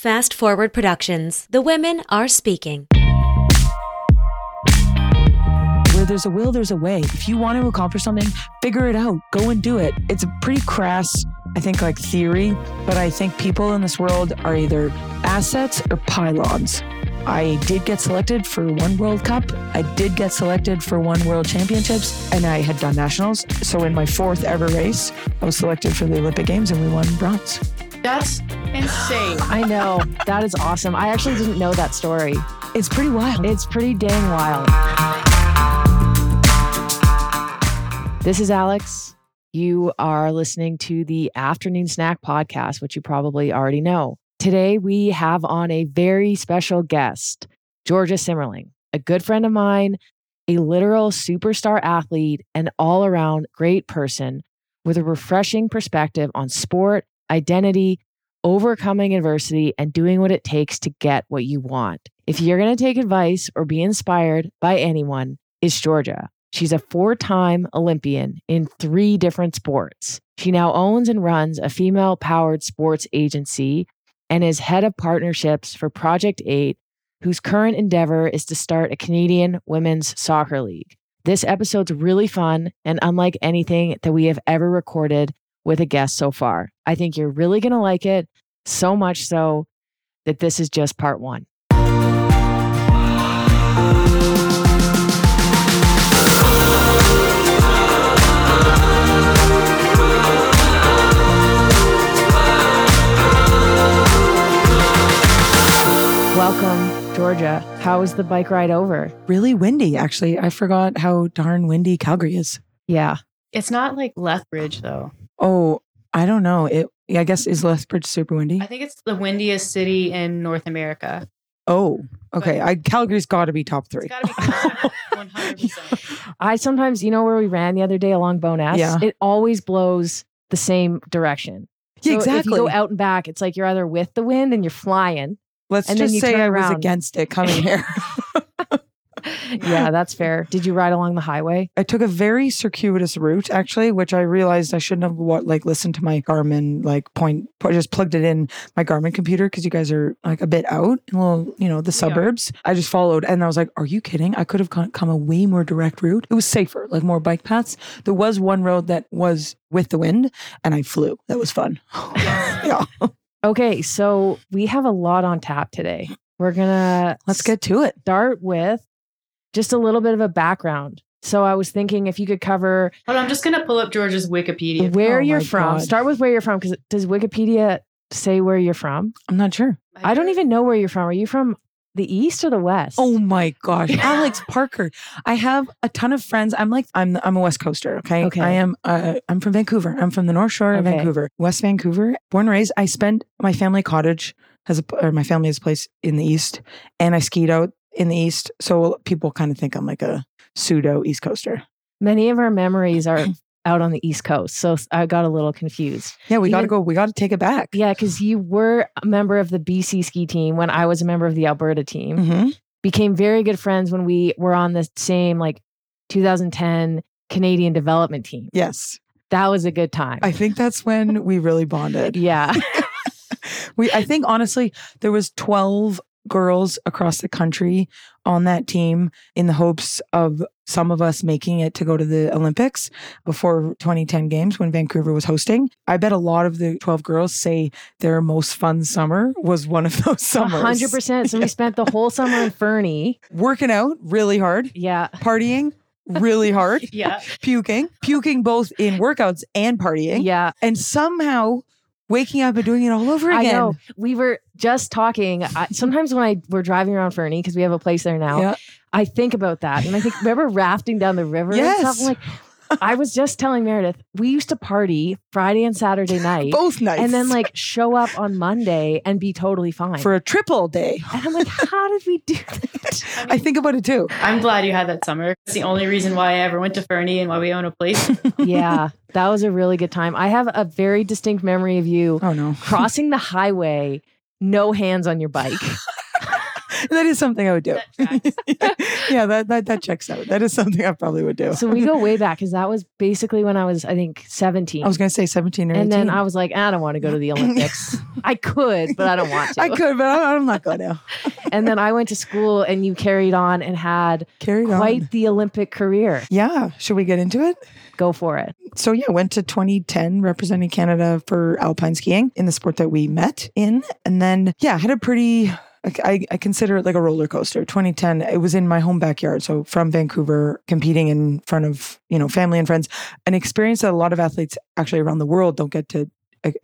Fast Forward Productions. The women are speaking. Where there's a will, there's a way. If you want to accomplish something, figure it out. Go and do it. It's a pretty crass, I think, like theory, but I think people in this world are either assets or pylons. I did get selected for one World Cup. I did get selected for one World Championships, and I had done nationals. So in my fourth ever race, I was selected for the Olympic Games, and we won bronze. That's insane. I know. That is awesome. I actually didn't know that story. It's pretty wild. It's pretty dang wild. This is Alex. You are listening to the Afternoon Snack Podcast, which you probably already know. Today, we have on a very special guest, Georgia Simmerling, a good friend of mine, a literal superstar athlete, and all around great person with a refreshing perspective on sport, identity, overcoming adversity, and doing what it takes to get what you want. If you're going to take advice or be inspired by anyone, it's Georgia. She's a four time Olympian in three different sports. She now owns and runs a female powered sports agency and is head of partnerships for Project 8, whose current endeavor is to start a Canadian women's soccer league. This episode's really fun and unlike anything that we have ever recorded with a guest so far. I think you're really going to like it, so much so that this is just part one. Welcome, Georgia. How was the bike ride over? Really windy, actually. I forgot how darn windy Calgary is. Yeah. It's not like Lethbridge though. Oh, I don't know. It. I guess is Lethbridge super windy? I think it's the windiest city in North America. Oh, okay. But- I Calgary's got to be top three. It's gotta be one hundred percent. I sometimes, you know, where we ran the other day along Bowness, Yeah. it always blows the same direction. Yeah, So If you exactly. go out and back, it's like you're either with the wind and you're flying. Let's and then just you say turn I was around. against it coming here. Yeah, that's fair. Did you ride along the highway? I took a very circuitous route actually, which I realized I shouldn't have what like listened to my Garmin like point. I just plugged it in my Garmin computer because you guys are like a bit out in little, you know, the suburbs. I just followed and I was like, "Are you kidding? I could have come, come a way more direct route. It was safer, like more bike paths. There was one road that was with the wind, and I flew. That was fun. yeah, Okay, so we have a lot on tap today. We're going to let's get to it. start with just a little bit of a background. So I was thinking if you could cover Hold on, I'm just gonna pull up George's Wikipedia. where Oh you're from. God. Start with where you're from because does Wikipedia say where you're from? I'm not sure. I don't even know where you're from. Are you from the east or the west? Oh my gosh, Alex Parker. I have a ton of friends. I'm like I'm I'm a West Coaster. Okay, Okay. I am. Uh, I'm from Vancouver. I'm from the North Shore of Okay. Vancouver, West Vancouver. Born and raised. I spent my family cottage has a or my family has a place in the east, and I skied out in the east. So people kind of think I'm like a pseudo East Coaster. Many of our memories are out on the East Coast. So I got a little confused. Yeah, we got to go. We got to take it back. Yeah, because you were a member of the BC ski team when I was a member of the Alberta team. hmm Became very good friends when we were on the same like 2010 Canadian development team. Yes, That was a good time. I think that's when we really bonded. yeah. we I think honestly there was 12 girls across the country on that team in the hopes of some of us making it to go to the Olympics before 2010 games when Vancouver was hosting. I bet a lot of the 12 girls say their most fun summer was one of those summers. hundred percent. So we spent the whole summer in Fernie. Working out really hard, Yeah. partying really hard, Yeah. puking, puking both in workouts and partying, Yeah. and somehow waking up and doing it all over again. I know. We were just talking. I, sometimes when I we're driving around Fernie because we have a place there now, Yeah. I think about that, and I think remember rafting down the river and stuff. Yes. I'm like, I was just telling Meredith we used to party Friday and Saturday night, Both nights. and then like show up on Monday and be totally fine. for a triple day. and I'm like, how did we do that? I think about it too. I'm glad you had that summer. It's the only reason why I ever went to Fernie and why we own a place. yeah, that was a really good time. I have a very distinct memory of you Oh no. crossing the highway, no hands on your bike. that is something I would do. That yeah, that, that that checks out. That is something I probably would do. So we go way back because that was basically when I was, I think, 17. I was gonna say seventeen or and then I was like, I don't want to go to the Olympics. I could, but I don't want to. I could, but I'm not gonna. And then I went to school and you carried on and had Carried quite on. the Olympic career. Yeah. Should we get into it? Go for it. So yeah, went to 2010 representing Canada for alpine skiing in the sport that we met in, and then yeah, had a pretty. I, I consider it like a roller coaster. 2010, it was in my home backyard. So from Vancouver, competing in front of, you know, family and friends, an experience that a lot of athletes actually around the world don't get to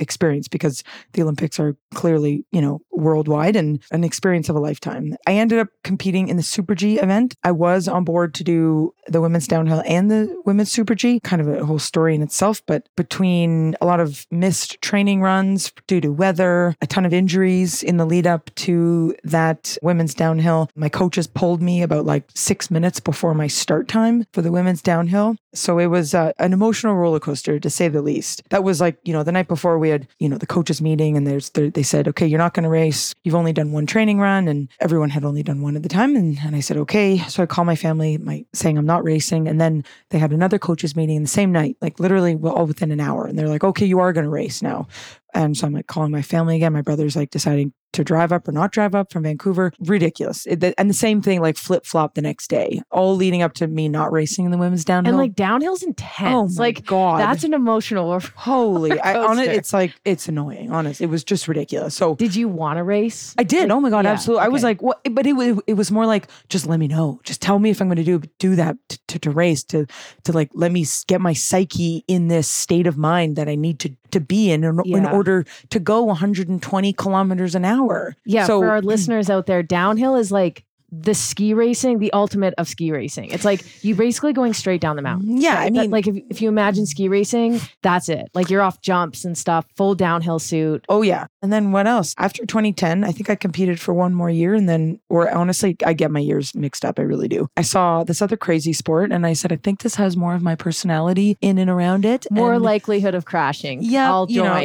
experience because the Olympics are clearly, you know, worldwide and an experience of a lifetime. I ended up competing in the Super G event. I was on board to do the women's downhill and the women's Super G, kind of a whole story in itself. But between a lot of missed training runs due to weather, a ton of injuries in the lead up to that women's downhill, my coaches pulled me about like six minutes before my start time for the women's downhill. So it was uh, an emotional roller coaster to say the least. That was like, you know, the night before we had, you know, the coaches meeting and there's, they said, okay, you're not going to race. You've only done one training run and everyone had only done one at the time. And, and I said, okay. So I called my family, my saying I'm not racing. And then they had another coaches meeting the same night, like literally all within an hour. And they're like, okay, you are going to race now. And so I'm like calling my family again. My brother's like deciding to drive up or not drive up from Vancouver. Ridiculous. It- and the same thing, like flip flop the next day, all leading up to me not racing in the women's downhill. And like downhill's intense. oh my like God. that's an emotional. holy. I, on it, it's like, it's annoying. Honest. It was just ridiculous. So Did you want to race? I did. oh my god, yeah, absolutely. I was like, what? But it, wa- it was more like, just let me know. Just tell me if I'm going to do do that to, to, to race to to like let me get my psyche in this state of mind that I need to to be in in, in order to go 120 kilometers an hour. Yeah, So for our listeners out there, downhill is like the ski racing, the ultimate of ski racing. It's like you basically going straight down the mountain. Mm, yeah, I That- mean, like if, if you imagine ski racing, that's it. Like you're off jumps and stuff, full downhill suit. Oh yeah. And then what else? After 2010, I think I competed for one more year and then or honestly, I get my years mixed up. I really do. I saw this other crazy sport and I said I think this has more of my personality in and around it. More And- likelihood of crashing. Yeah, I'll you know,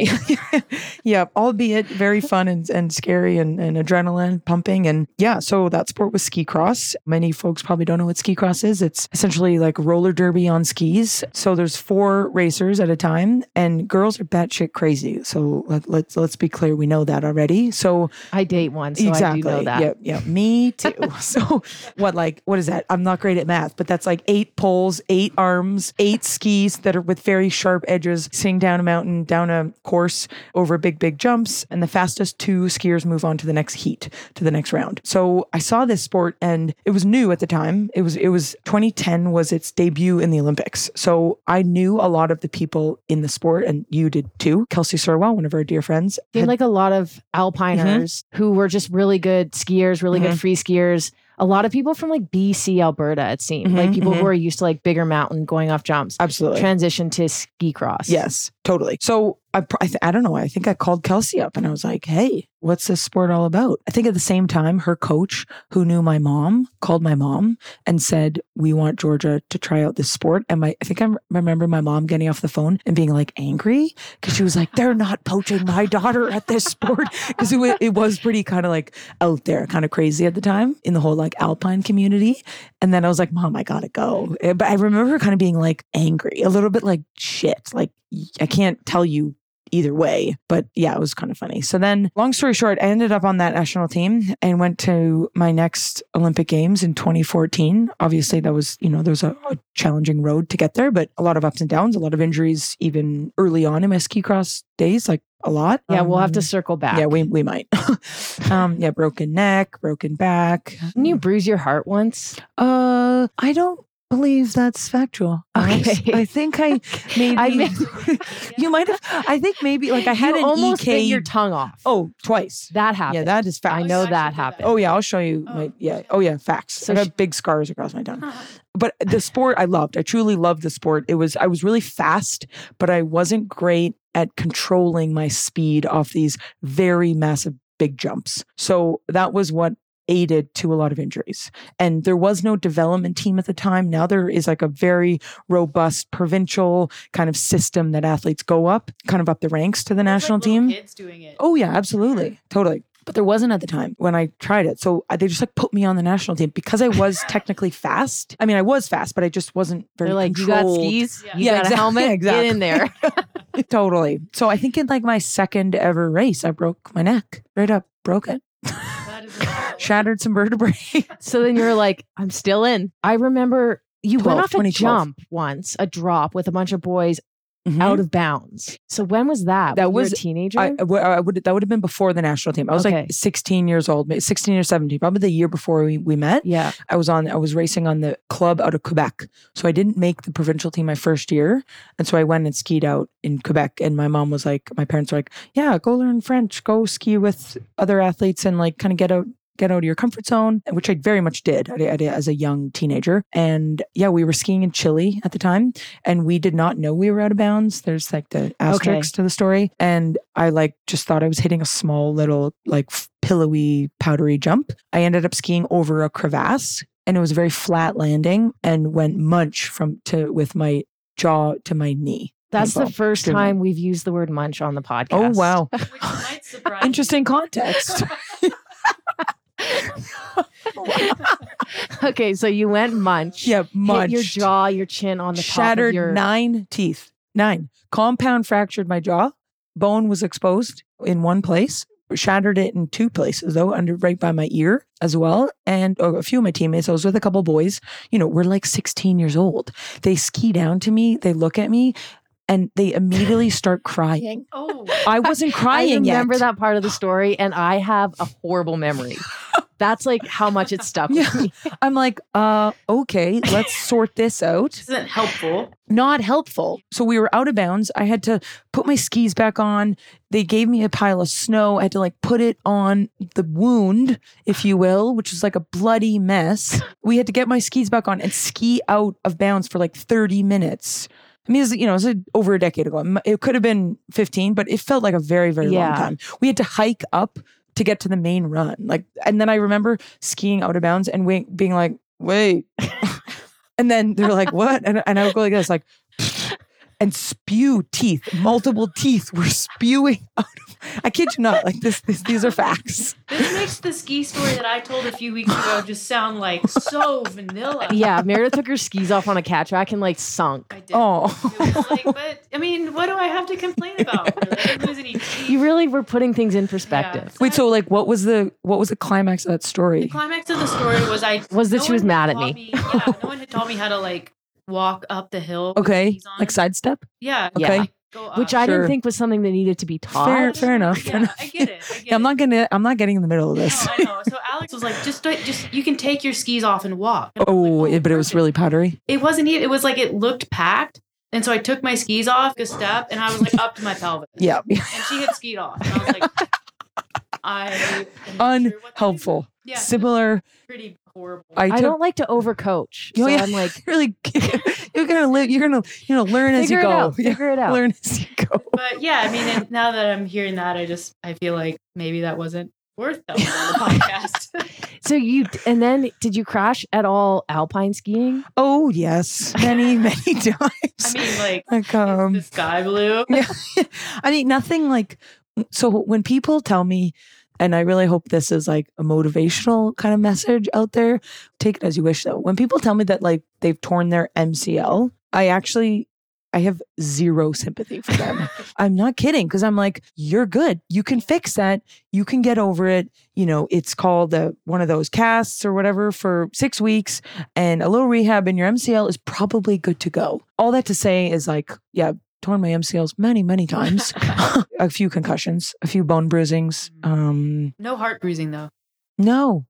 yeah, albeit very fun and, and scary and, and adrenaline pumping. And yeah, so that sport was ski cross. Many folks probably don't know what ski cross is. It's essentially like roller derby on skis. So there's four racers at a time, and girls are batshit crazy. So let, let's let's be clear, we know that already. So I date one, so exactly, I do know that. yeah, yeah, me too. so what like what is that? I'm not great at math, but that's like eight poles, eight arms, eight skis that are with very sharp edges, sitting down a mountain, down a course, over big big jumps, and the fastest two skiers move on to the next heat, to the next round. So I saw this sport and it was new at the time. It was it was 2010 was its debut in the Olympics. So I knew a lot of the people in the sport, and you did too. Kelsey Serwa, one of our dear friends, You had had- like a lot of alpiners Mm-hmm. who were just really good skiers, really good free skiers. A lot of people from like BC, Alberta, it seemed like Mhm, people mhm. who are used to like bigger mountain going off jumps absolutely transition to ski cross. Yes, totally. So I, I, th- I don't know. Why. I think I called Kelsey up and I was like, "Hey, what's this sport all about?" I think at the same time, her coach, who knew my mom, called my mom and said, "We want Georgia to try out this sport." And my, I think I remember my mom getting off the phone and being like angry because she was like, "They're not poaching my daughter at this sport," because it, it was pretty kind of like out there, kind of crazy at the time in the whole like alpine community. And then I was like, Mom, I gotta go. Eh, But I remember kind of being like angry, a little bit like shit. Like, I can't tell you either way. But yeah, it was kind of funny. So then, long story short, I ended up on that national team and went to my next Olympic Games in 2014. Obviously, that was, you know, there was a, a challenging road to get there, but a lot of ups and downs, a lot of injuries, even early on in my ski cross days, like a lot. Yeah, we'll have to Um, circle back. Yeah, we, we might. um, yeah, broken neck, broken back. Didn't you bruise your heart once? Uh, I don't believe that's factual. Okay. I think I maybe I mean- you might have. I think maybe like I had you an almost bit EK. your tongue off. oh, twice. that happened. Yeah, that is fact. I know that happened. Oh yeah, I'll show you Oh. my yeah. Oh yeah, facts. So I got sh- big scars across my tongue. But the sport I loved. I truly loved the sport. It was I was really fast, but I wasn't great at controlling my speed off these very massive big jumps. So that was what aided to a lot of injuries. And there was no development team at the time. Now there is like a very robust provincial kind of system that athletes go up, kind of up the ranks to the national team. Kids doing it. Oh yeah, absolutely. Totally. but there wasn't at the time when I tried it. So uh, they just like put me on the national team because I was technically fast. I mean, I was fast, but I just wasn't very They're like, you got skis, Yeah. you Yeah, got exactly- a helmet, exactly. get in there. totally. So I think in like my second ever race, I broke my neck. Right up, broke it, That is incredible. Shattered some vertebrae. so then you're like, I'm still in. I remember you 12, went off a jump once, a drop with a bunch of boys Mhm. out of bounds. So when was that? That When was- a teenager. I, I would- that would have been before the national team. I was Okay. like 16 years old, 16 or 17, probably the year before we, we met. yeah. I was on I was racing on the club out of Quebec. So I didn't make the provincial team my first year. And so I went and skied out in Quebec and my mom was like my parents were like, "Yeah, go learn French, go ski with other athletes and like kind of get out get out of your comfort zone," which I very much did, I did, I did as a young teenager. And yeah, we were skiing in Chile at the time and we did not know we were out of bounds. There's like the asterisk to the story and I like just thought I was hitting a small little like pillowy powdery jump. I ended up skiing over a crevasse and it was a very flat landing and went munch from to with my jaw to my knee. That's the first extremely. time we've used the word munch on the podcast. Oh wow. Which might surprise Interesting context. okay, so you went munch. yeah, munch. Your jaw, your chin on the Shattered your nine teeth. Nine. Compound fractured my jaw. Bone was exposed in one place. Shattered it in two places though, under right by my ear as well. And oh, a few of my teammates, I was with a couple boys, you know, we're like 16 years old. They ski down to me, they look at me, and they immediately start crying. Oh, I wasn't I crying remember yet. that part of the story, and I have a horrible memory. That's like how much it stuck with Yeah. me. I'm like, uh, okay, let's sort this out. this isn't helpful. Not helpful. So we were out of bounds. I had to put my skis back on. They gave me a pile of snow. I had to like put it on the wound, if you will, which was like a bloody mess. We had to get my skis back on and ski out of bounds for like 30 minutes. I mean, it's, you know, it was over a decade ago. It could have been 15, but it felt like a very, very Yeah. long time. We had to hike up to get to the main run. Like, and then I remember skiing out of bounds and we, being like, wait. and then they're like, what? And, and I would go like this, like, and spew teeth. Multiple teeth were spewing out of. I kid you not. Like this, this these are facts. This makes the ski story that I told a few weeks ago just sound like so vanilla. Yeah, Meredith took her skis off on a cat track and like sunk. I did. Oh. It was like, but I mean, what do I have to complain about? Really? I didn't lose any. You really were putting things in perspective. Wait, so like, what was the what was the climax of that story? The climax of the story was I Was that no she was mad at taught me. Yeah, no one had taught me how to like walk up the hill. Okay, like sidestep. yeah, Okay. like, go up. Which I didn't think was something that needed to be taught. Fair, fair enough. Yeah, fair enough. I get it. I get Yeah, I'm it. not gonna. I'm not getting in the middle of this. No, I know. So Alex was like, just, do- just you can take your skis off and walk. And Oh, like, it- but it was really powdery. It wasn't even. It was like it looked packed, and so I took my skis off, a step, and I was like up to my pelvis. Yeah, And she had skied off, and I was like, I am not sure what to do. unhelpful. Yeah, Similar. pretty horrible. I I don't like to overcoach. Oh, so yeah. I'm like, really. You're gonna live. You're gonna. You know, learn as you go. out. Yeah, Figure it out. Learn as you go. but yeah, I mean, and now that I'm hearing that, I just I feel like maybe that wasn't worth telling on the podcast. So you and then did you crash at all alpine skiing? Oh yes, many many times. I mean, like like um, the sky blue. yeah. I mean, nothing like. So when people tell me, and I really hope this is like a motivational kind of message out there, take it as you wish. Though, when people tell me that like they've torn their MCL, I actually. I have zero sympathy for them. I'm not kidding because I'm like, you're good. You can fix that. You can get over it. You know, it's called uh, one of those casts or whatever for six weeks, and a little rehab, and your MCL is probably good to go. All that to say is like, yeah, torn my MCLs many, many times, a few concussions, a few bone bruisings. Um, No heart bruising though. no,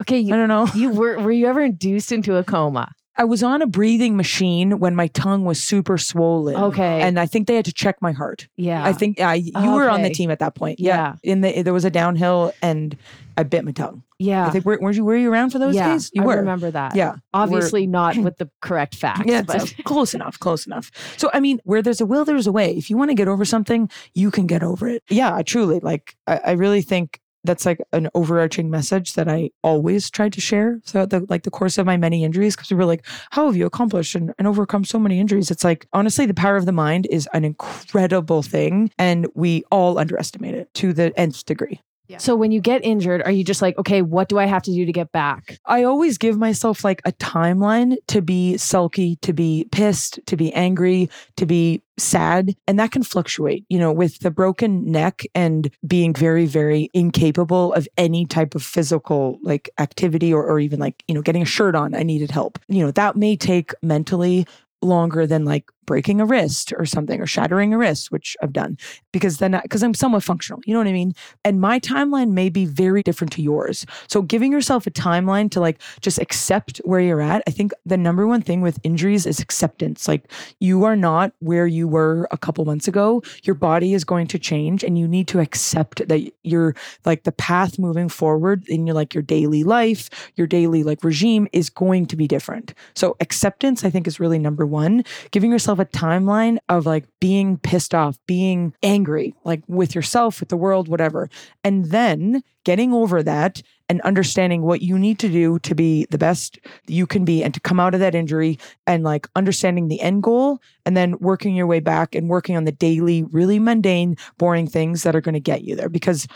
Okay, I don't know. you were were you ever induced into a coma? I was on a breathing machine when my tongue was super swollen. Okay. And I think they had to check my heart. yeah. I think I you were on the team at that point. Yeah. In the there was a downhill and I bit my tongue. Yeah. I think were, were you were you around for those yeah, days? You I were. remember that. Yeah. Obviously not with the correct facts. Yeah, but it's close enough, close enough. So I mean, where there's a will, there's a way. If you want to get over something, you can get over it. Yeah, I truly like. I, I really think that's like an overarching message that I always tried to share throughout the like the course of my many injuries. Because we were like, how have you accomplished and, and overcome so many injuries? It's like honestly, the power of the mind is an incredible thing, and we all underestimate it to the nth degree. Yeah. So when you get injured, are you just like, okay, what do I have to do to get back? I always give myself like a timeline to be sulky, to be pissed, to be angry, to be sad. And that can fluctuate, you know, with the broken neck and being very, very incapable of any type of physical like activity or, or even like, you know, getting a shirt on. I needed help. You know, that may take mentally longer than like breaking a wrist or something or shattering a wrist, which I've done because then because I'm somewhat functional. You know what I mean? And my timeline may be very different to yours. So giving yourself a timeline to like just accept where you're at. I think the number one thing with injuries is acceptance. Like you are not where you were a couple months ago. Your body is going to change and you need to accept that you're like the path moving forward in your like your daily life, your daily like regime is going to be different. So acceptance I think is really number 1. Giving yourself a timeline of like being pissed off, being angry, like with yourself, with the world, whatever. And then getting over that and understanding what you need to do to be the best you can be and to come out of that injury and like understanding the end goal and then working your way back and working on the daily, really mundane, boring things that are going to get you there. Because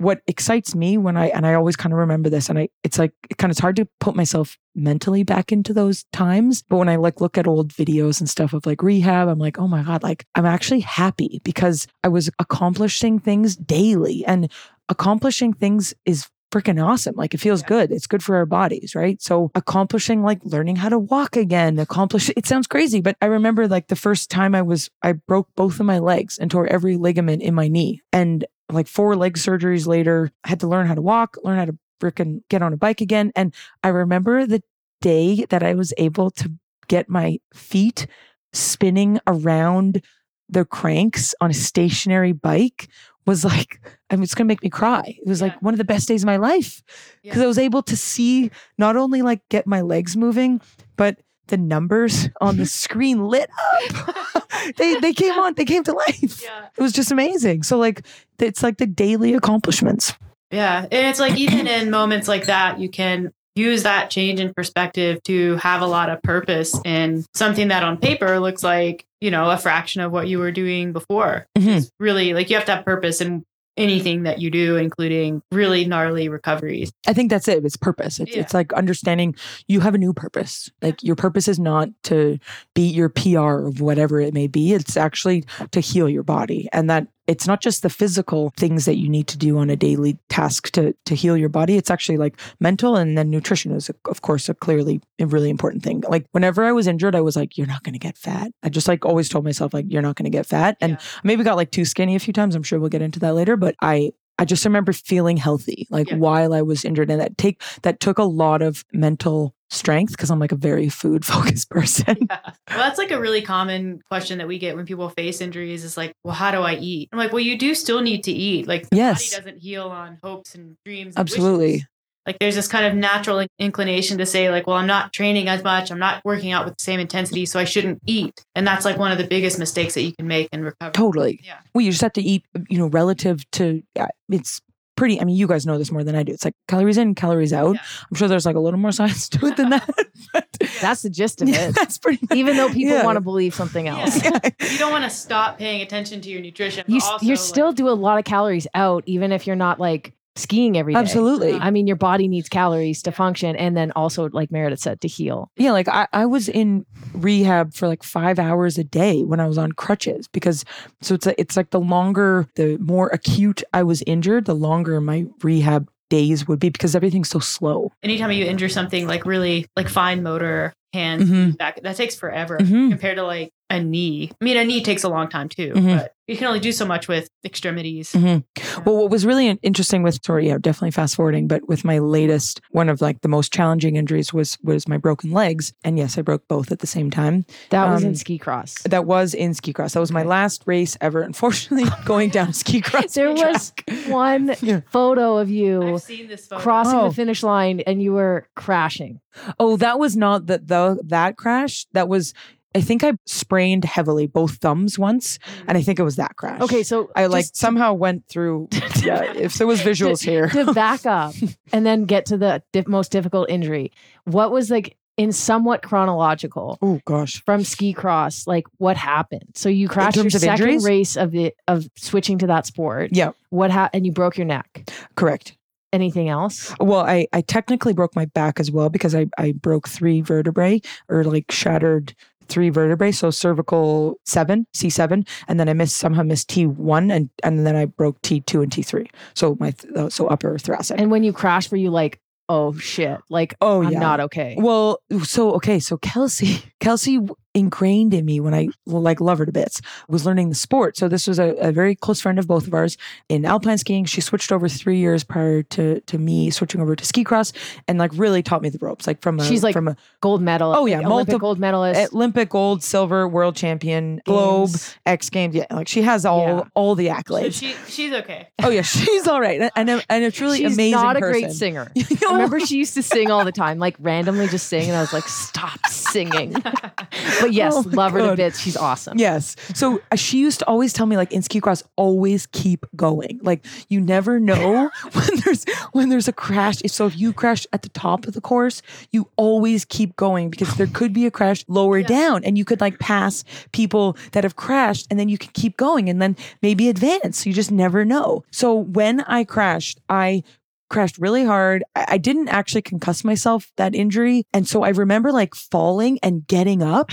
what excites me when I and I always kind of remember this and I it's like it kind of it's hard to put myself mentally back into those times but when I like look at old videos and stuff of like rehab I'm like oh my god like I'm actually happy because I was accomplishing things daily and accomplishing things is freaking awesome. Like it feels Yeah. good. It's good for our bodies, right? So accomplishing like learning how to walk again, accomplish it sounds crazy, but I remember like the first time I was I broke both of my legs and tore every ligament in my knee. And like four leg surgeries later, I had to learn how to walk, learn how to freaking get on a bike again. And I remember the day that I was able to get my feet spinning around the cranks on a stationary bike was like, I mean, it's going to make me cry. It was Yeah. like one of the best days of my life because Yeah. I was able to see not only like get my legs moving, but the numbers on the screen lit up. they they came on, they came to life. Yeah. It was just amazing. So like it's like the daily accomplishments. Yeah. And it's like even in moments like that, you can use that change in perspective to have a lot of purpose in something that on paper looks like, you know, a fraction of what you were doing before. Mhm. It's really like you have to have purpose in anything that you do, including really gnarly recoveries. I think that's it. It's purpose. It's Yeah. it's like understanding you have a new purpose. Like your purpose is not to be your PR of whatever it may be. It's actually to heal your body. And that it's not just the physical things that you need to do on a daily task to to heal your body. It's actually like mental and then nutrition is of course a clearly a really important thing. Like whenever I was injured, I was like, you're not gonna get fat. I just like always told myself like you're not gonna get fat. And Yeah. Maybe got like too skinny a few times. I'm sure we'll get into that later, but I I just remember feeling healthy like Yeah. while I was injured and that take that took a lot of mental strength because I'm like a very food focused person. Yeah. Well, that's like a really common question that we get when people face injuries is like, well, how do I eat? I'm like, well, you do still need to eat. Like the Yes. body doesn't heal on hopes and dreams. and Absolutely. wishes. Like there's this kind of natural inclination to say like, well, I'm not training as much. I'm not working out with the same intensity, so I shouldn't eat. And that's like one of the biggest mistakes that you can make in recovery. Totally. Yeah. Well, you just have to eat, you know, relative to uh, it's pretty I mean, you guys know this more than I do. It's like calories in, calories out. Yeah. I'm sure there's like a little more science to it than that. but That's the gist of yeah, it. that's pretty much Even though people Yeah. want to believe something else. Yeah. Yeah. You don't want to stop paying attention to your nutrition. You, also, you like- still do a lot of calories out, even if you're not like skiing every day. Absolutely. I mean, your body needs calories to function, and then also, like Meredith said, to heal. Yeah, like I, I was in rehab for like five hours a day when I was on crutches because so it's a, it's like the longer, the more acute I was injured, the longer my rehab days would be because everything's so slow. anytime you injure something like really like fine motor hands Mhm. back that takes forever Mhm. compared to like a knee i mean a knee takes a long time too Mhm. but you can only do so much with extremities Mhm. Well, what was really interesting with sorry, yeah, definitely fast forwarding, but with my latest one of like the most challenging injuries was was my broken legs, and yes, I broke both at the same time. That was in Um, ski cross. That was in ski cross. That was my last race ever. Unfortunately, going down a ski cross. There was one Yeah. photo of you i've seen this photo crossing Oh. the finish line, and you were crashing. Oh, that was not the, the that crash. That was I think I sprained heavily both thumbs once, mm-hmm. and I think it was that crash. Okay, so I like somehow went through. Yeah, if there was visuals here. to back up and then get to the most difficult injury. What was like in somewhat chronological Oh gosh. from ski cross, like what happened? So you crashed your second injuries? race of the of switching to that sport. Yeah, What happened? And you broke your neck. correct. Anything else? Well, I, I technically broke my back as well because I, I broke three vertebrae or like shattered three vertebrae. So cervical seven, C7, and then I missed somehow missed T1 and, and then I broke T2 and T3. So my, th- uh, so upper thoracic. And when you crashed, were you like, oh shit, like oh I'm yeah. not okay? Well, so okay, so Kelsey, Kelsey ingrained in me when I like love her to bits was learning the sport. So this was a, a very close friend of both of ours in alpine skiing. She switched over three years prior to to me switching over to ski cross, and like really taught me the ropes. Like from a She's like from a gold medal. Oh, yeah, Olympic multiple- gold medalist. Olympic gold, silver, world champion, globe, X Games. Yeah, like she has all Yeah. all the So accolades. she she's okay. oh yeah, she's all right, and and, and it's really amazing. She's amazing. not a person. great singer. You know? I remember she used to sing all the time, like randomly just sing, and I was like, "Stop singing!" But yes, Oh love her to bits. She's awesome. Yes. So uh, she used to always tell me, like in ski cross, always keep going. Like you never know when there's when there's a crash. So, if you crash at the top of the course, you always keep going because there could be a crash lower Yeah. down, and you could like pass people that have crashed, and then you can keep going, and then maybe advance. You just never know. So when I crashed, I crashed really hard. I, I didn't actually concuss myself that injury. And so I remember like falling and getting up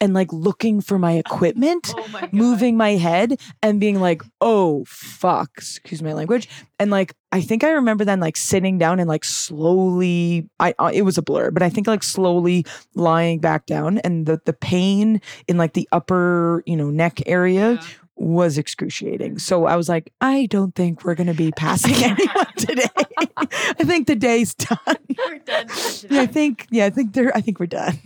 and like looking for my equipment, Oh my moving my head and being like, oh, fuck, excuse my language. And like, I think I remember then like sitting down and like slowly, I, uh, it was a blur, but I think like slowly lying back down and the, the pain in like the upper, you know, neck area Yeah. Was excruciating. So I was like, I don't think we're going to be passing anyone today. I think the day's done. We're done Yeah, I think yeah, I think they're I think we're done.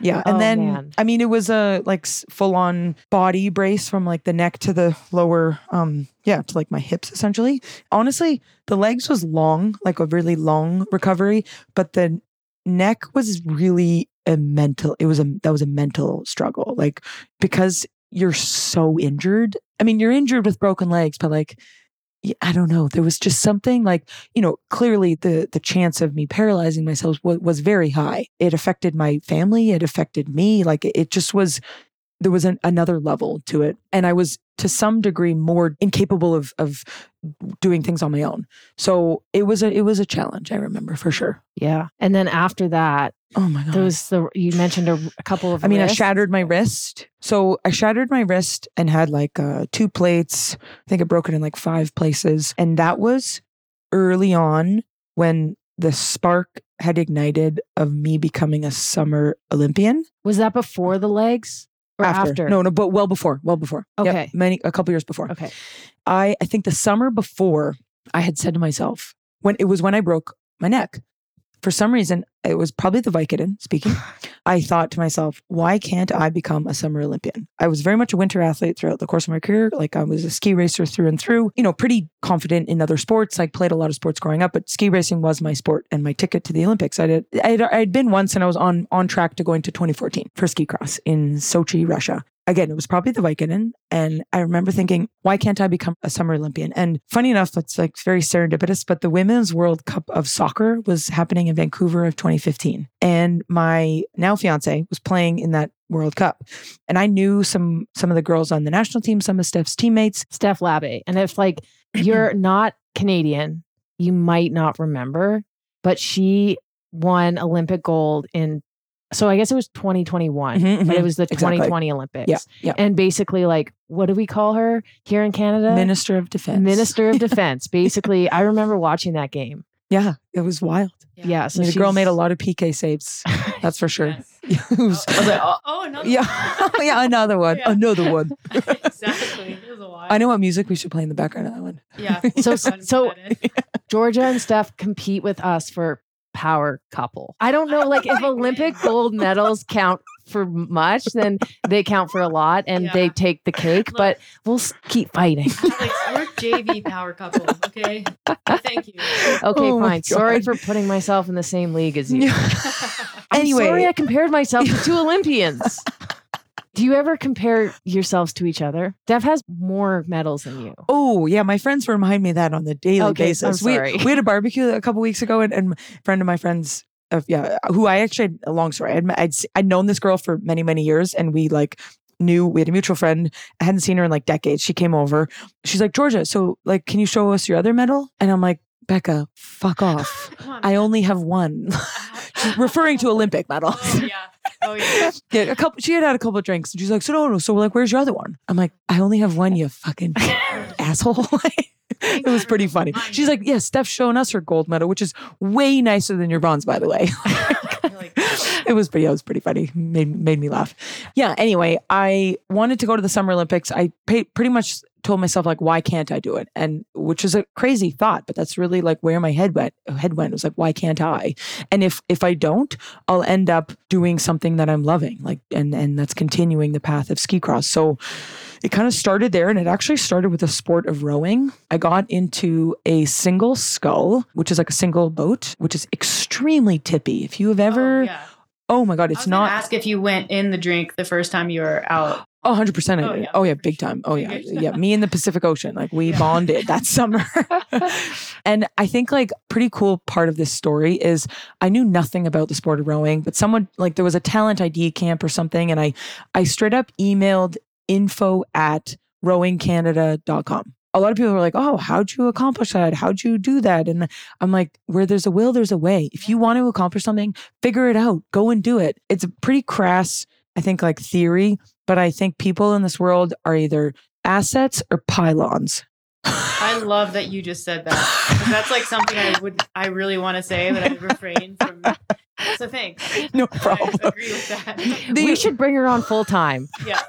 yeah, and Oh, then man. I mean it was a like full on body brace from like the neck to the lower um yeah, to like my hips essentially. Honestly, the legs was long, like a really long recovery, but the neck was really a mental it was a that was a mental struggle like because you're so injured. I mean, you're injured with broken legs, but like I don't know. There was just something like, you know, clearly the the chance of me paralyzing myself was, was very high. It affected my family. It affected me. Like it just was. There was an, another level to it, and I was to some degree more incapable of of doing things on my own. So it was a it was a challenge. I remember for sure. Yeah. And then after that, Oh my god. those the you mentioned a, a couple of. I mean, wrists. I shattered my wrist. So I shattered my wrist and had like uh, two plates. I think I broke it in like five places. And that was early on when the spark had ignited of me becoming a summer Olympian. Was that before the legs or after? No, no, but well before, well before. Yep, Okay. many, a couple years before. Okay. I, I think the summer before, I had said to myself, when it was when I broke my neck, for some reason, it was probably the Vicodin speaking. I thought to myself, why can't I become a summer Olympian? I was very much a winter athlete throughout the course of my career. Like I was a ski racer through and through, you know, pretty confident in other sports. I played a lot of sports growing up, but ski racing was my sport and my ticket to the Olympics. I did, I'd, I'd been once and I was on, on track to going to 2014 for ski cross in Sochi, Russia again, it was probably the Vicodin. And I remember thinking, why can't I become a summer Olympian? And funny enough, it's like very serendipitous, but the Women's World Cup of Soccer was happening in Vancouver of 2015. And my now fiance was playing in that World Cup. And I knew some some of the girls on the national team, some of Steph's teammates. Steph Labbé. And if like you're not Canadian, you might not remember, but she won Olympic gold in so I guess it was 2021, Mhm, but mhm. it was the Exactly. 2020 Olympics. Yeah, yeah. And basically like what do we call her here in Canada? Minister of Defense. Minister of Defense. Basically, I remember watching that game. Yeah, it was wild. Yeah, I so mean, the girl made a lot of PK saves. That's for sure. Yes. Was- Oh, I was like, oh, oh, another yeah, one. yeah, another one, Yeah. another one. exactly. It was a while. I know what music we should play in the background of that one. Yeah. So- we'll go ahead and so- put. Georgia and Steph compete with us for power couple. I don't know, like if Olympic gold medals count for much, then they count for a lot and they take the cake. Look. but we'll keep fighting. Alex, we're JV power couple. Okay. Thank you. Okay, Oh fine. Sorry for putting myself in the same league as you. I'm Anyway. sorry I compared myself to two Olympians. Do you ever compare yourselves to each other? Dev has more medals than you. Oh yeah, my friends remind me that on the daily Okay, basis. I'm sorry. We we had a barbecue a couple weeks ago, and, and a friend of my friends of yeah, who I actually had a long story. I'd, I'd s- I'd known this girl for many many years, and we like knew we had a mutual friend. I hadn't seen her in like decades. She came over. She's like Georgia, so like, can you show us your other medal? And I'm like Becca, fuck off. On, I man. only have one. She's referring to Olympic medals. Oh yeah. Oh yeah. Yeah, a couple. She had had a couple of drinks, and she's like, "So no, no. So we're like, where's your other one?" I'm like, "I only have one. You fucking asshole." it was pretty funny. She's like, "Yeah, Steph's showing us her gold medal, which is way nicer than your bronze, by the way." It was pretty. It was pretty funny. Made made me laugh. Yeah. Anyway, I wanted to go to the Summer Olympics. I paid, pretty much told myself like, why can't I do it? And which is a crazy thought, but that's really like where my head went. Head went. It was like, why can't I? And if if I don't, I'll end up doing something that I'm loving, like and and that's continuing the path of ski cross. So it kind of started there and it actually started with the sport of rowing. I got into a single scull, which is like a single boat, which is extremely tippy. If you have ever, oh, yeah. oh my God, it's not ask if you went in the drink the first time you were out. Oh, 100% I Oh, yeah, Oh, yeah, big time. Oh, yeah. Yeah, me in the Pacific Ocean. Like, we Yeah. bonded that summer. and I think, like, pretty cool part of this story is I knew nothing about the sport of rowing, but someone, like, there was a talent ID camp or something, and I, I straight up emailed info at rowingcanada.com. A lot of people were like, oh, how'd you accomplish that? How'd you do that? And I'm like, where there's a will, there's a way. If you want to accomplish something, figure it out. Go and do it. It's a pretty crass, I think, like theory, but I think people in this world are either assets or pylons. I love that you just said that. That's like something I would I really want to say, but I refrain from. So thanks. no problem. I problem. agree with that. we should bring her on full time. Yeah.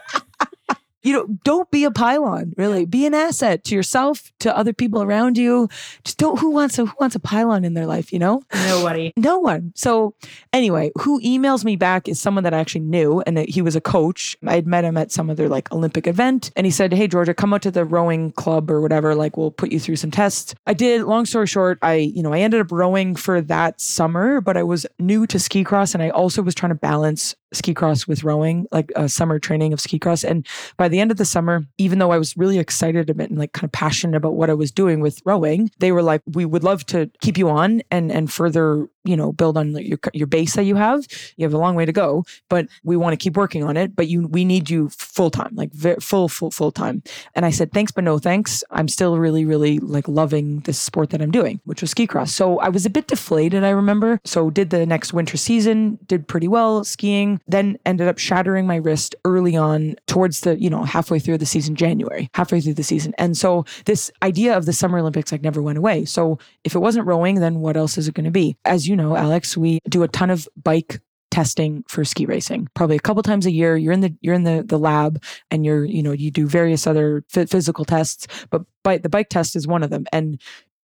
You know, don't be a pylon, really. Be an asset to yourself, to other people around you. Just don't who wants a who wants a pylon in their life, you know? Nobody. No one. So anyway, who emails me back is someone that I actually knew, and he was a coach. I had met him at some other like Olympic event, and he said, "Hey Georgia, come out to the rowing club or whatever. Like we'll put you through some tests." I did. Long story short, I you know I ended up rowing for that summer, but I was new to ski cross, and I also was trying to balance ski cross with rowing, like a summer training of ski cross. And by the end of the summer, even though I was really excited about and like kind of passionate about what I was doing with rowing, they were like, "We would love to keep you on and and further, you know, build on your your base that you have. You have a long way to go, but we want to keep working on it. But you, we need you full time, like ve- full, full, full time." And I said, "Thanks, but no thanks. I'm still really, really like loving this sport that I'm doing, which was ski cross. So I was a bit deflated. I remember. So did the next winter season, did pretty well skiing. Then ended up shattering my wrist early on towards the, you know, halfway through the season, January, halfway through the season. And so this idea of the Summer Olympics like never went away. So if it wasn't rowing, then what else is it going to be? As you know, Alex, we do a ton of bike testing for ski racing probably a couple times a year you're in the you're in the the lab and you're you know you do various other phy- physical tests but the bike test is one of them and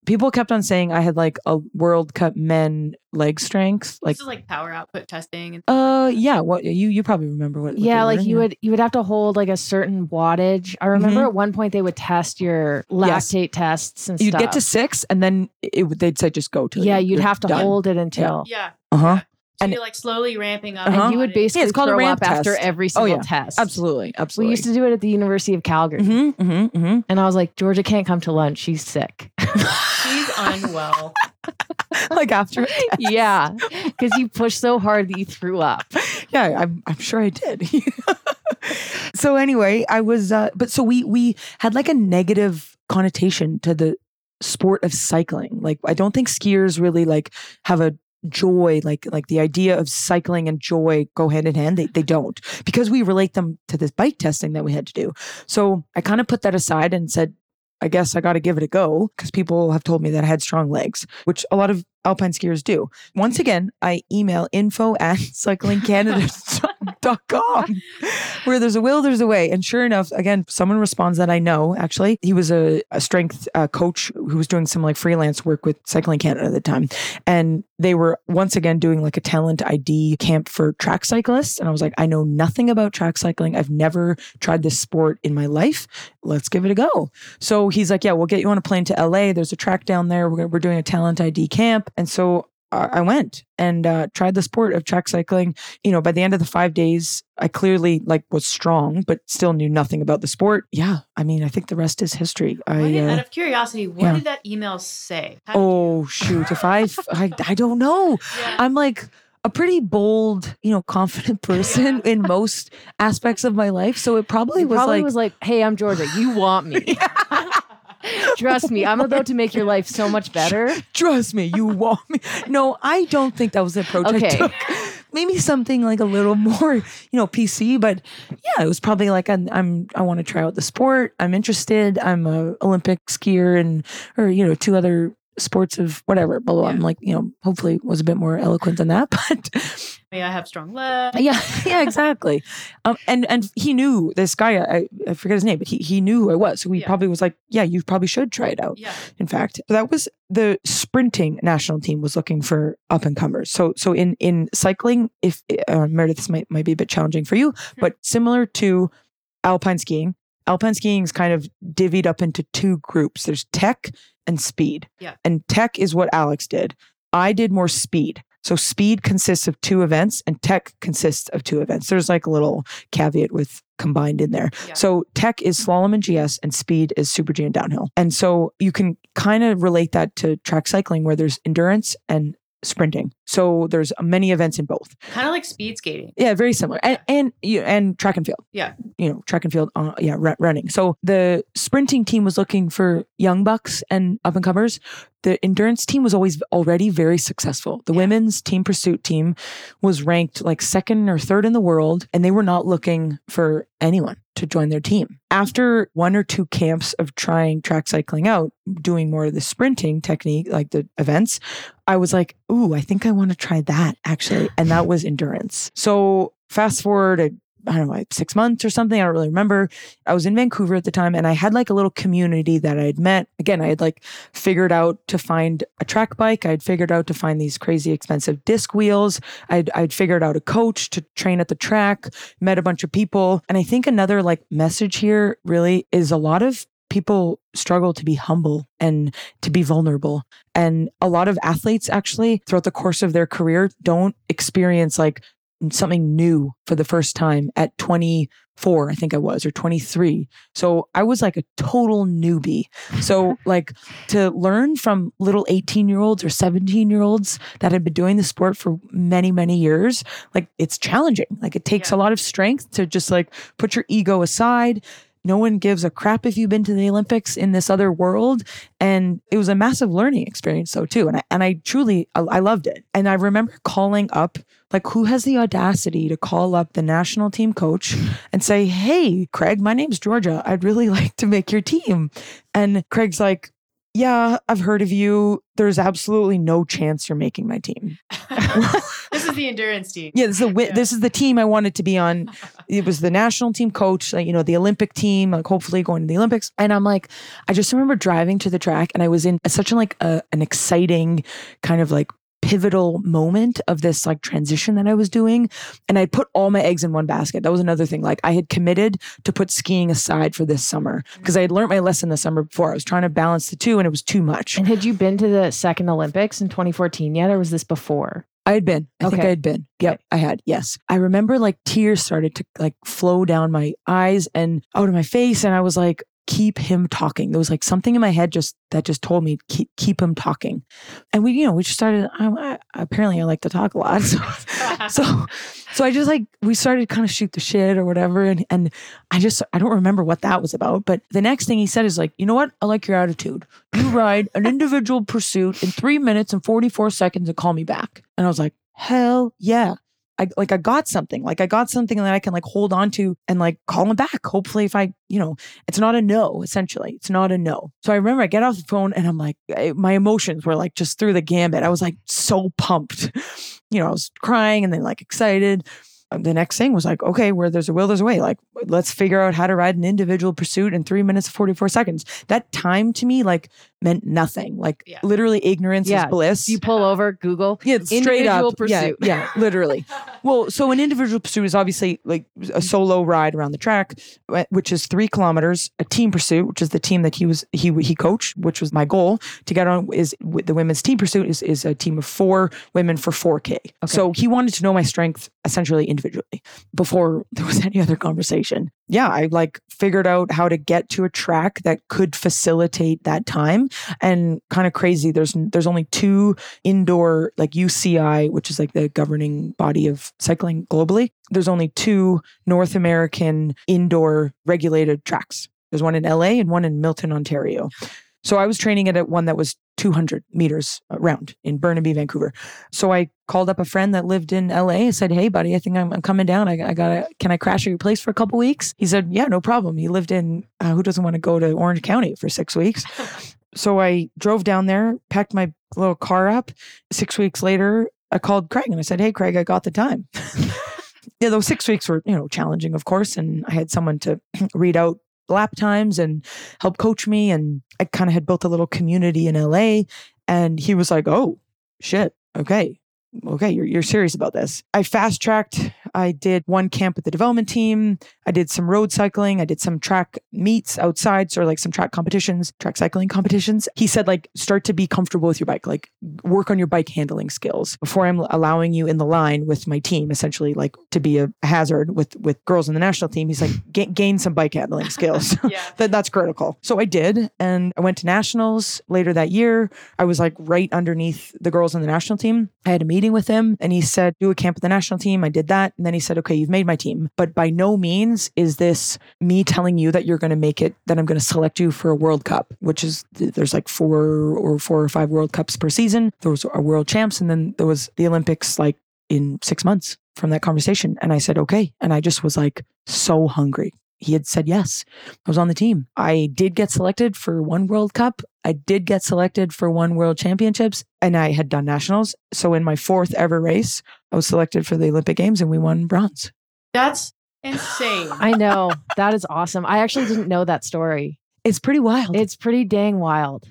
people kept on saying i had like a world cup men leg strength like this is like power output testing. And uh yeah what you you probably remember what, what yeah, like were, you would you would have to hold like a certain wattage. I remember Mhm. at one point they would test your Yes. lactate tests and you'd stuff. get to six and then it, would they'd say just go to yeah, you'd have to hold it until yeah. uh-huh So And- you're like slowly ramping up. Uh-huh. and you would basically it's called a ramp up after test. every Oh, single yeah. test. absolutely Absolutely. We used to do it at the University of Calgary. mm-hmm, mm-hmm, mm-hmm. And I was like, Georgia can't come to lunch. She's sick. She's unwell. like after yeah. Because you pushed so hard that you threw up. yeah i'm, I'm sure i did so anyway i was uh but so we we had like a negative connotation to the sport of cycling like i don't think skiers really like have a joy like like the idea of cycling and joy go hand in hand they, they don't because we relate them to this bike testing that we had to do so i kind of put that aside and said I guess I got to give it a go because people have told me that I had strong legs, which a lot of alpine skiers do. Once again, I email info at cyclingcanada.com where there's a will, there's a way. And sure enough, again, someone responds that I know actually. He was a, a strength uh, coach who was doing some like freelance work with Cycling Canada at the time. And they were once again doing like a talent ID camp for track cyclists. And I was like, I know nothing about track cycling. I've never tried this sport in my life. Let's give it a go. So he's like, Yeah, we'll get you on a plane to LA. There's a track down there. We're, we're doing a talent ID camp. And so I I went and uh, tried the sport of track cycling. You know, by the end of the five days, I clearly like was strong, but still knew nothing about the sport. Yeah, I mean, I think the rest is history. I did- uh, out of curiosity, what yeah. did that email say? How did you- oh shoot, if I, I I don't know. Yeah. I'm like a pretty bold, you know, confident person in most aspects of my life. So it probably It was probably like, was like, "Hey, I'm Georgia. You want me? Trust me. I'm about to make your life so much better." trust me, you want me. No, I don't think that was the approach Okay. I took. Maybe something like a little more, you know, PC. But yeah, it was probably like I'm, I'm I want to try out the sport. I'm interested. I'm a Olympic skier and or you know two other sports of whatever. Blah blah. blah. I'm like you know hopefully was a bit more eloquent than that, but. May I have strong legs? yeah yeah exactly um and and he knew this guy i, I forget his name but he, he knew who i was so he Yeah. probably was like yeah you probably should try it out Yeah. in fact that was the sprinting national team was looking for up and comers so so in in cycling if uh, meredith this might, might be a bit challenging for you but similar to alpine skiing alpine skiing is kind of divvied up into two groups there's tech and speed Yeah. and tech is what alex did i did more speed so speed consists of two events and tech consists of two events there's like a little caveat with combined in there Yeah. so tech is slalom and GS, and speed is super G and downhill. And so you can kind of relate that to track cycling, where there's endurance and sprinting. So there's many events in both. Kind of like speed skating. Yeah, very similar. And and you and track and field. Yeah. you know, track and field. Uh, yeah, ru- running. So the sprinting team was looking for young bucks and up and comers. The endurance team was always already very successful. The Yeah. women's team pursuit team was ranked like second or third in the world, and they were not looking for anyone to join their team. After one or two camps of trying track cycling out, doing more of the sprinting technique, like the events, I was like, ooh, I think I want to try that actually. And that was endurance. So fast forward, I, I don't know, like six months or something. I don't really remember. I was in Vancouver at the time and I had like a little community that I had met. Again, I had like figured out to find a track bike. I'd figured out to find these crazy expensive disc wheels. I'd, I'd figured out a coach to train at the track, met a bunch of people. And I think another like message here really is a lot of people struggle to be humble and to be vulnerable. And a lot of athletes actually throughout the course of their career don't experience like something new for the first time at 24, I think I was, or 23. So I was like a total newbie. So, like, to learn from little 18 year olds or 17 year olds that had been doing the sport for many, many years, like, it's challenging. Like, it takes Yeah. a lot of strength to just like put your ego aside. No one gives a crap if you've been to the Olympics in this other world. And it was a massive learning experience, though, too. And I, and I truly, I, I loved it. And I remember calling up, like, who has the audacity to call up the national team coach and say, Hey, Craig, my name's Georgia. I'd really like to make your team. And Craig's like, Yeah, I've heard of you. There's absolutely no chance you're making my team. this is the endurance team. Yeah, this is the Yeah. this is the team I wanted to be on. It was the national team coach, like, you know, the Olympic team, like hopefully going to the Olympics. And I'm like, I just remember driving to the track, and I was in such a, like a, an exciting kind of like pivotal moment of this like transition that I was doing, and I put all my eggs in one basket. That was another thing. Like I had committed to put skiing aside for this summer because I had learned my lesson the summer before. I was trying to balance the two, and it was too much. And had you been to the second Olympics in 2014 yet, or was this before? I had been. I think Okay. I had been. Yep, I had. Yes. I remember like tears started to like flow down my eyes and out of my face. And I was like, keep him talking. There was like something in my head just that just told me, keep, keep him talking. And we, you know, we just started, I, I, apparently I like to talk a lot. So, so, so I just like, we started kind of shoot the shit or whatever. And, and I just, I don't remember what that was about. But the next thing he said is like, you know what? I like your attitude. You ride an individual pursuit in three minutes and 44 seconds and call me back. And I was like, hell yeah. I like I got something. Like I got something that I can like hold on to and like call him back. Hopefully if I, you know, it's not a no, essentially. It's not a no. So I remember I get off the phone and I'm like, I- my emotions were like just through the gambit. I was like so pumped. You know, I was crying and then like excited. The next thing was like, okay, where there's a will, there's a way. Like, let's figure out how to ride an individual pursuit in three minutes, 44 seconds. That time to me, like, meant nothing. Like, Yeah. literally, ignorance Yeah. is bliss. You pull over, Google. Yeah, straight Individual up. pursuit. Yeah, yeah, literally. Well, so an individual pursuit is obviously like a solo ride around the track, uh, which is three kilometers. A team pursuit, which is the team that he was he he coached, which was my goal to get on. Is with the women's team pursuit is is a team of four women for four k. So he wanted to know my strength essentially individually before there was any other conversation. Yeah, I like figured out how to get to a track that could facilitate that time. And kind of crazy, there's there's only two indoor like UCI, which is like the governing body of cycling globally. There's only two North American indoor regulated tracks. There's one in LA and one in Milton, Ontario. So I was training at one that was 200 meters around in Burnaby, Vancouver. So I called up a friend that lived in LA and said, Hey, buddy, I think I'm, I'm coming down. I, I gotta, can I crash at your place for a couple weeks? He said, Yeah, no problem. He lived in, uh, who doesn't want to go to Orange County for six weeks? so I drove down there, packed my little car up. Six weeks later, I called Craig and I said, Hey, Craig, I got the time. yeah, those six weeks were, you know, challenging, of course. And I had someone to read out lap times and help coach me. And I kind of had built a little community in LA. And he was like, Oh, shit. Okay. Okay, you're, you're serious about this. I fast tracked. I did one camp with the development team. I did some road cycling. I did some track meets outside, so like some track competitions, track cycling competitions. He said, like, start to be comfortable with your bike, like, work on your bike handling skills before I'm allowing you in the line with my team, essentially, like, to be a hazard with with girls in the national team. He's like, "Ga- gain some bike handling skills. Yeah. that that's critical. So I did, and I went to nationals later that year. I was like right underneath the girls on the national team. I had a meeting with him, and he said, "Do a camp with the national team." I did that, and then he said, "Okay, you've made my team, but by no means is this me telling you that you're going to make it. That I'm going to select you for a World Cup, which is there's like four or four or five World Cups per season. Those are world champs, and then there was the Olympics like in six months." From that conversation. And I said, okay. And I just was like so hungry he had said yes. I was on the team. I did get selected for one World Cup. I did get selected for one World Championships and I had done nationals. So in my fourth ever race, I was selected for the Olympic Games and we won bronze. That's insane. I know. That is awesome. I actually didn't know that story. It's pretty wild. It's pretty dang wild.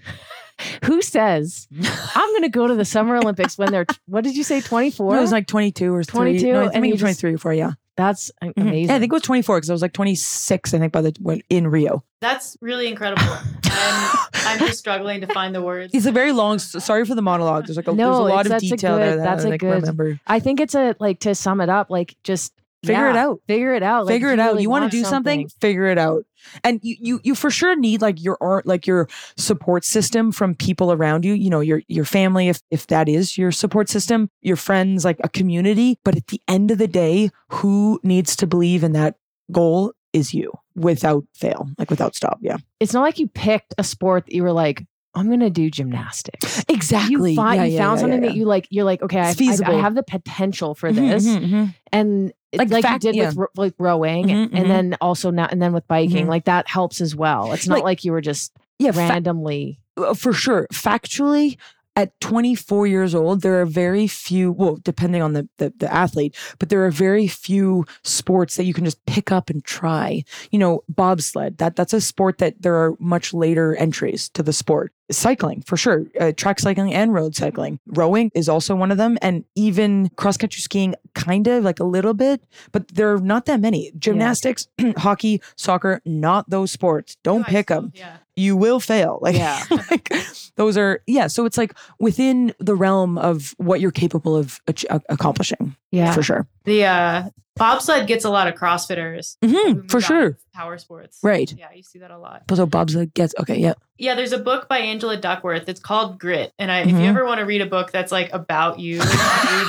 Who says I'm going to go to the Summer Olympics when they're what did you say 24? it was like 22 or 22, 22. No, I and think you it was just- 23 or 4, yeah. That's amazing. Mm-hmm. Yeah, I think it was 24 because I was like 26, I think, by the when in Rio. That's really incredible. I'm, I'm just struggling to find the words. It's a very long, sorry for the monologue. There's like a, No, there's a lot of that's a detail there that that's I a like, good- remember. I think it's a like to sum it up, like just Figure it out. Figure it out. Like, figure if it out. really You want to do something? Figure it out. And you, you, you for sure need like your art, like your support system from people around you. You know, your your family, if if that is your support system, your friends, like a community. But at the end of the day, who needs to believe in that goal is you, without fail, like without stop. Yeah, It's not like you picked a sport that you were like, I'm going to do gymnastics. exactly. You, find, Yeah, you yeah, found yeah, something that you like. You're like, okay, I. I, I have the potential for Mhm, this, mhm, mhm. and Like like, fact- you did with like rowing, Mhm, mhm. and then also now and then with biking, Mhm. like that helps as well. It's not Like- like, you were just Yeah, randomly. uh, for sure. Factually, at 24 years old, there are very few, well, depending on the, the, the athlete, but there are very few sports that you can just pick up and try. You know, bobsled, that that's a sport that there are much later entries to the sport. Cycling, for sure. Uh, track cycling and road cycling. Rowing is also one of them. And even cross country skiing, kind of like a little bit, but there are not that many. Gymnastics, hockey, soccer, not those sports. Don't I pick them Yeah. you will fail. Like, Yeah. like those are yeah. So it's like within the realm of what you're capable of ach- accomplishing Yeah, for sure. The uh, bobsled gets a lot of CrossFitters. who hmm for sure. Power sports. Right. Yeah, you see that a lot. So Bob's gets okay. Yeah. Yeah, there's a book by Angela Duckworth. It's called Grit. And I, if Mhm. you ever want to read a book that's like about you, read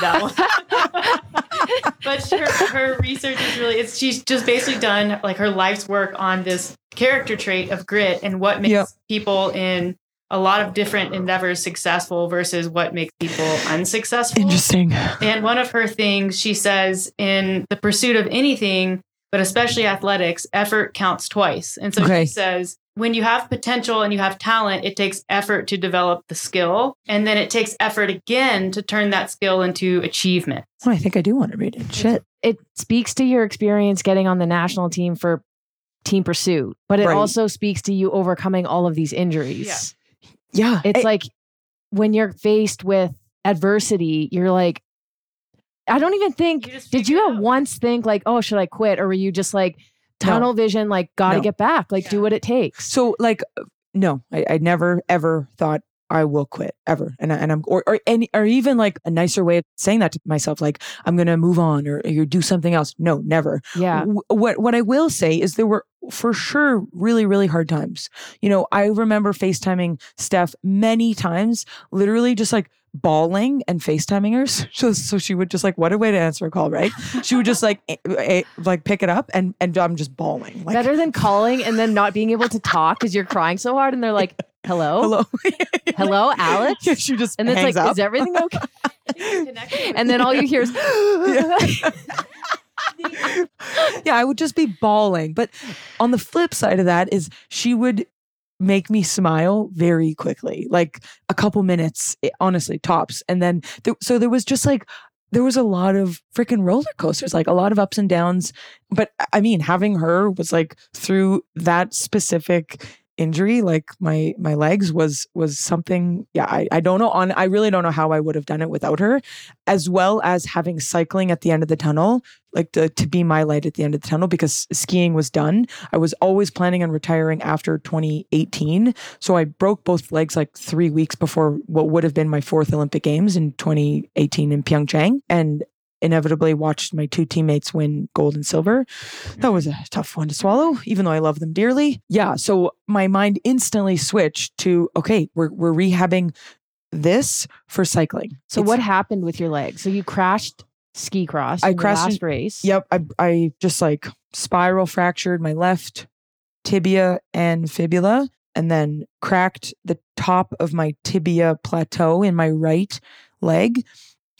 that one. but her, her research is really, it's she's just basically done like her life's work on this character trait of grit and what makes Yep. people in a lot of different endeavors successful versus what makes people unsuccessful. Interesting. And one of her things she says in the pursuit of anything, but especially athletics, effort counts twice. And so Okay. she says, when you have potential and you have talent, it takes effort to develop the skill. And then it takes effort again to turn that skill into achievement. Oh, I think I do want to read it. Shit. it speaks to your experience getting on the national team for team pursuit, but it Right. also speaks to you overcoming all of these injuries. Yeah. It's Eh, like when you're faced with adversity, you're like, I don't even think. You Did you at once think like, oh, should I quit, or were you just like tunnel vision, like got to No. get back, like do what it takes? So like, uh, no, I, I never ever thought I will quit ever, and I, and I'm or or any or even like a nicer way of saying that to myself, like I'm gonna move on or, or do something else. No, never. yeah. W- What what I will say is there were for sure really really hard times. You know, I remember FaceTiming Steph many times, literally just like bawling and FaceTiming her. So, so she would just like, what a way to answer a call, right? She would just like eh, eh, like pick it up and and I'm just bawling. Like, Better than calling and then not being able to talk because you're crying so hard, and they're like, "Hello, hello, hello, Alex," Yeah, she just and it's like, up. "Is everything okay?" And then all you hear is, yeah, I would just be bawling. But on the flip side of that is she would make me smile very quickly, like a couple minutes, eh, honestly, tops. And then, th- so there was just like, there was a lot of freaking roller coasters, like a lot of ups and downs. But I mean, having her was like through that specific injury like my my legs was was something yeah I, I don't know on i really don't know how i would have done it without her as well as having cycling at the end of the tunnel like to, to be my light at the end of the tunnel because skiing was done. I was always planning on retiring after 2018 so i broke both legs like three weeks before what would have been my fourth olympic games in 2018 in pyeongchang and inevitably watched my two teammates win gold and silver that was a tough one to swallow even though i love them dearly yeah so my mind instantly switched to okay we're, we're rehabbing this for cycling So It's- what happened with your leg? So you crashed ski cross. I crashed last race. Yep, I I just like spiral fractured my left tibia and fibula and then cracked the top of my tibia plateau in my right leg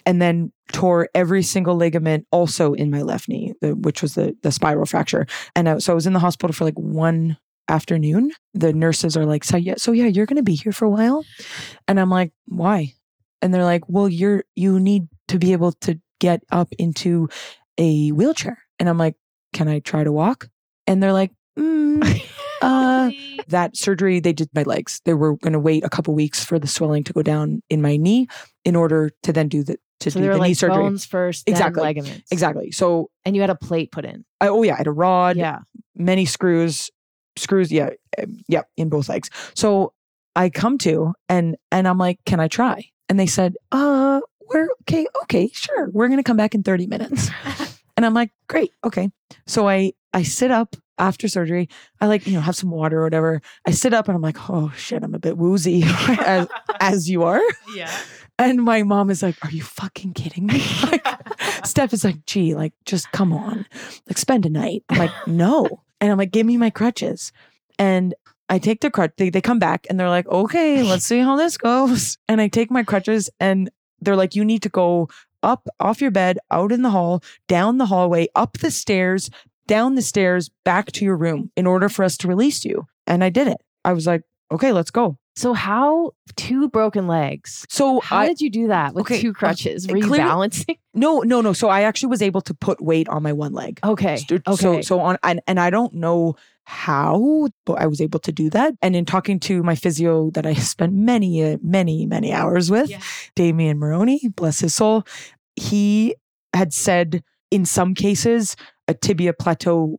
and then tore every single ligament also in my left knee, the, which was the the spiral fracture. And I, so I was in the hospital for like one afternoon. The nurses are like, "So yeah, so yeah, you're going to be here for a while." And I'm like, "Why?" And they're like, "Well, you're you need to be able to get up into a wheelchair." And I'm like, "Can I try to walk?" And they're like, mm, uh, that surgery they did my legs. They were going to wait a couple weeks for the swelling to go down in my knee in order to then do the to So do the were knee like surgery. bones first, then Exactly. ligaments. Exactly. So And you had a plate put in. I, oh yeah, I had a rod, Yeah. many screws, screws. Yeah, um, yeah, in both legs. So I come to and and I'm like, can I try? And they said, uh, we're okay, okay, sure. We're gonna come back in 30 minutes. and I'm like, great, okay. So I I sit up after surgery. I like you know have some water or whatever. I sit up and I'm like, oh shit, I'm a bit woozy, as, as you are. yeah. And my mom is like, Are you fucking kidding me? Like, Steph is like, Gee, like, just come on, like, spend a night. I'm like, No. And I'm like, Give me my crutches. And I take the crutch, they, they come back and they're like, Okay, let's see how this goes. And I take my crutches and they're like, You need to go up off your bed, out in the hall, down the hallway, up the stairs, down the stairs, back to your room in order for us to release you. And I did it. I was like, Okay, let's go. So how two broken legs? So How I, did you do that with okay, two uh, crutches? Were you balancing? No, no, no. So I actually was able to put weight on my one leg. Okay. St- Okay. So, so on, and, and I don't know how, but I was able to do that. And in talking to my physio that I spent many, uh, many, many hours with, Yeah. Damien Maroney, bless his soul, he had said in some cases a tibia plateau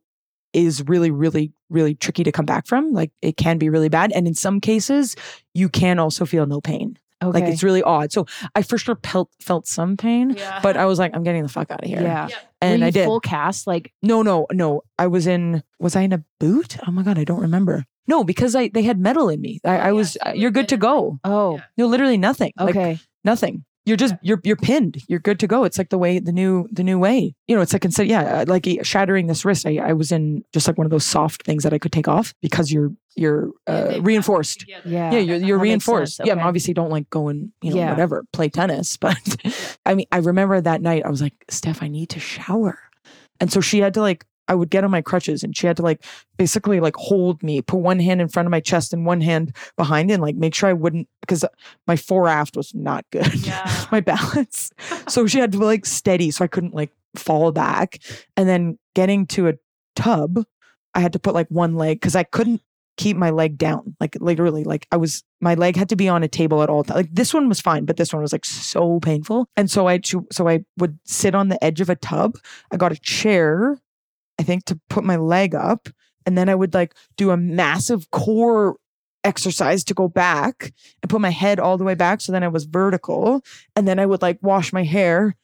is really, really, really tricky to come back from. Like it can be really bad, and in some cases you can also feel no pain. okay. Like it's really odd. So I for sure felt felt some pain. Yeah. But I was like, I'm getting the fuck out of here. yeah. Yeah. And Were I you did. full cast. Like No, no, no. I was in. Was I in a boot? Oh my god, I don't remember. No, because I they had metal in me. I, Oh, I was. so uh, you you're good to go. oh Yeah. No, literally nothing. Like okay. nothing. You're just you're you're pinned. You're good to go. It's like the way the new the new way. You know, it's like instead yeah, uh, like uh, shattering this wrist. I I was in just like one of those soft things that I could take off because you're you're uh, they reinforced. Yeah. Yeah, you're you're that reinforced. sense. Yeah, Okay. obviously don't like go and you know Yeah. whatever play tennis, but I mean I remember that night I was like Steph, I need to shower, and so she had to like I would get on my crutches and she had to like basically like hold me, put one hand in front of my chest and one hand behind, and like make sure I wouldn't because my foreaft was not good, Yeah. my balance. So she had to be like steady so I couldn't like fall back, and then getting to a tub, I had to put like one leg because I couldn't keep my leg down, like literally, like I was, my leg had to be on a table at all times. Like this one was fine, but this one was like so painful. And so I, so I would sit on the edge of a tub. I got a chair, I think, to put my leg up. And then I would like do a massive core exercise to go back and put my head all the way back. So then I was vertical. And then I would like wash my hair.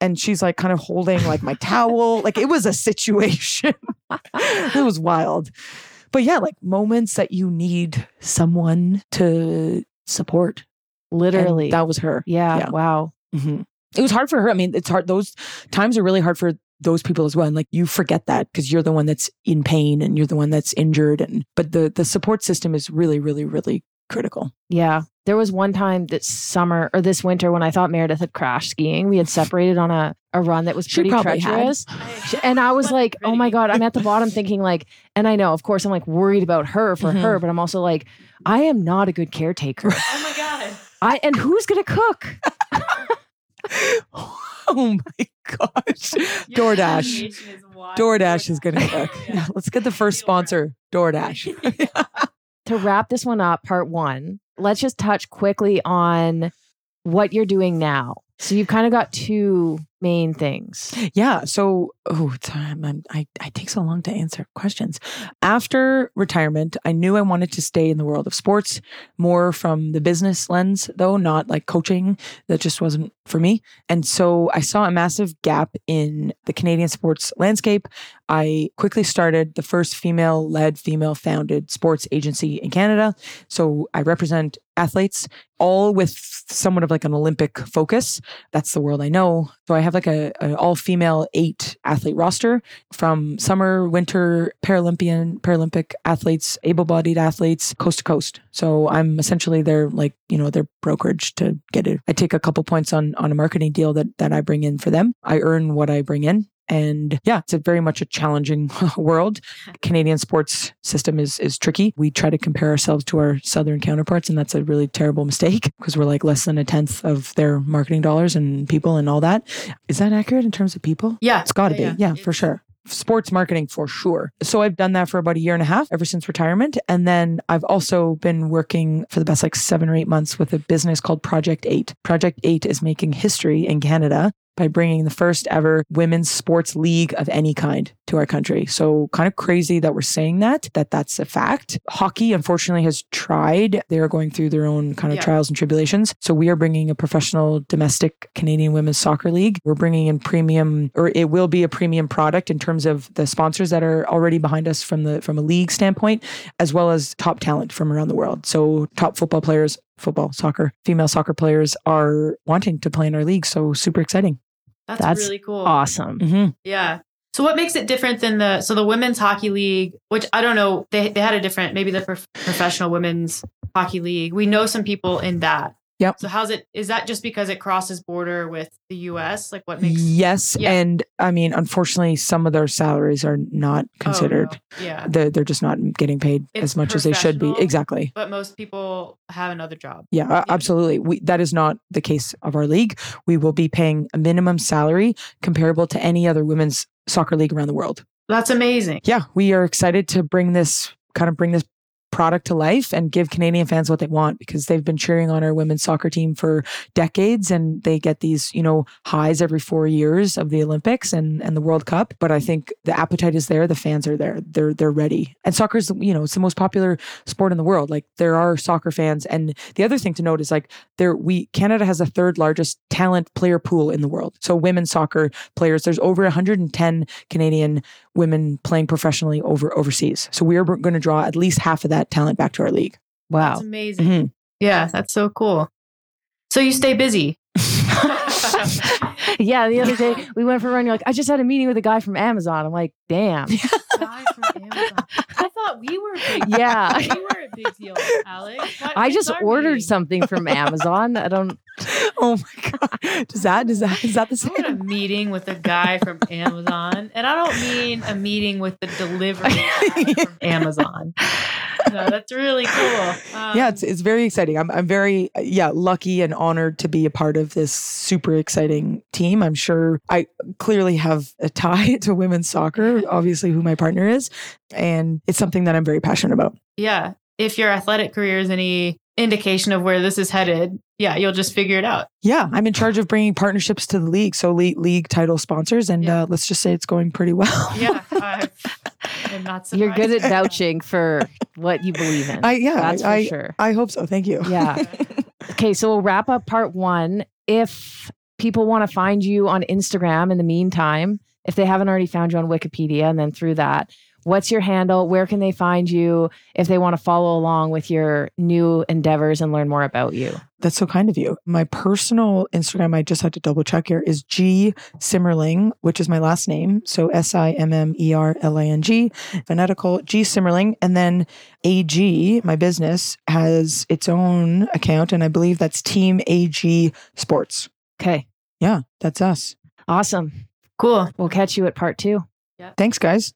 And she's like kind of holding like my towel. Like it was a situation. it was wild. But yeah, like moments that you need someone to support. And Literally. that was her. yeah, yeah. Wow. hmm It was hard for her. I mean, it's hard. Those times are really hard for those people as well. And like you forget that because you're the one that's in pain and you're the one that's injured. And but the the support system is really, really, really critical. Yeah. There was one time this summer or this winter when I thought Meredith had crashed skiing. We had separated on a, a run that was pretty probably had. treacherous. And I was like, oh my. God, I'm at the bottom thinking like, and I know, of course, I'm like worried about her for Mhm. her, but I'm also like, I am not a good caretaker. Oh my god. I and who's gonna cook? oh my gosh. Your DoorDash. imagination is. DoorDash is gonna cook. Yeah. Yeah, let's get the first Deal breaker. sponsor, DoorDash. To wrap this one up, part one, let's just touch quickly on what you're doing now. So you've kind of got two main things. Yeah. So, oh, time. Um, I'm, I I take so long to answer questions. After retirement, I knew I wanted to stay in the world of sports, more from the business lens, though, not like coaching. That just wasn't for me. And so I saw a massive gap in the Canadian sports landscape. I quickly started the first female led, female founded sports agency in Canada. So I represent athletes, all with somewhat of like an Olympic focus. That's the world I know. So I have like a, a all female eight athlete roster from summer, winter, Paralympian, Paralympic athletes, able bodied athletes, coast to coast. So I'm essentially their like, you know, their brokerage to get it. I take a couple points on on a marketing deal that that I bring in for them. I earn what I bring in. And yeah, it's a very much a challenging world. Canadian sports system is is tricky. We try to compare ourselves to our southern counterparts, and that's a really terrible mistake because we're like less than a tenth of their marketing dollars and people and all that. Is that accurate in terms of people? Yeah. It's got to Yeah, be. Yeah, yeah. for sure. Sports marketing for sure. So I've done that for about a year and a half ever since retirement. And then I've also been working for the best like seven or eight months with a business called Project Eight. Project Eight is making history in Canada by bringing the first ever women's sports league of any kind to our country. So kind of crazy that we're saying that, that that's a fact. Hockey, unfortunately, has tried. They are going through their own kind of Yeah. trials and tribulations. So we are bringing a professional domestic Canadian women's soccer league. We're bringing in premium, or it will be a premium product in terms of the sponsors that are already behind us from the from a league standpoint, as well as top talent from around the world. So top football players, football, soccer, female soccer players are wanting to play in our league. So super exciting. That's, That's really cool. Awesome. Mm-hmm. Yeah. So what makes it different than the so the women's hockey league, which I don't know, they they had a different maybe the prof- professional women's hockey league. We know some people in that. Yep. So how's it? Is that just because it crosses border with the U.S.? Like what makes? Yes, Yeah. and I mean, unfortunately, some of their salaries are not Oh, considered. no. Yeah. They're they're just not getting paid It's as much as they should be. Exactly. But most people have another job. Yeah, Yeah. absolutely. We, that is not the case of our league. We will be paying a minimum salary comparable to any other women's soccer league around the world. That's amazing. Yeah, we are excited to bring this kind of bring this product to life and give Canadian fans what they want because they've been cheering on our women's soccer team for decades and they get these, you know, highs every 4 years of the Olympics and and the World Cup, but I think the appetite is there, the fans are there. They're they're ready. And soccer's, you know, it's the most popular sport in the world. Like there are soccer fans and the other thing to note is like there we Canada has the third largest talent player pool in the world. So women's soccer players, there's over 110 Canadian women playing professionally over overseas. So we are going to draw at least half of that talent back to our league. Wow. That's amazing. Mhm. Yeah, that's so cool. So you stay busy. yeah, the other day we went for a run. You're like, I just had a meeting with a guy from Amazon. I'm like, damn. Guy from Amazon. I thought we were big. Yeah. we were a big deal, Alex. What- I just ordered meeting? something from Amazon. I don't. Oh my god! Does that is that is that the I had a same? meeting with a guy from Amazon, and I don't mean a meeting with the delivery from Amazon. no, that's really cool. Um, yeah, it's it's very exciting. I'm I'm very yeah lucky and honored to be a part of this super exciting team. I'm sure I clearly have a tie to women's soccer, obviously who my partner is, and it's something that I'm very passionate about. yeah. If your athletic career is any indication of where this is headed, yeah, you'll just figure it out. Yeah, I'm in charge of bringing partnerships to the league, so league, league title sponsors, and Yeah. uh, let's just say it's going pretty well. Yeah, I am not surprised. You're good at vouching for what you believe in. I yeah, That's for I, sure. I hope so. Thank you. Yeah. Okay, so we'll wrap up part one. If people want to find you on Instagram in the meantime, if they haven't already found you on Wikipedia and then through that, what's your handle? Where can they find you if they want to follow along with your new endeavors and learn more about you? That's so kind of you. My personal Instagram, I just had to double check here, is G Simmerling, which is my last name. So S I M M E R L I N G, phonetical G Simmerling. And then AG, my business, has its own account. And I believe that's Team AG Sports. Okay. Yeah, that's us. Awesome. Cool. We'll catch you at part two. Yeah. Thanks, guys.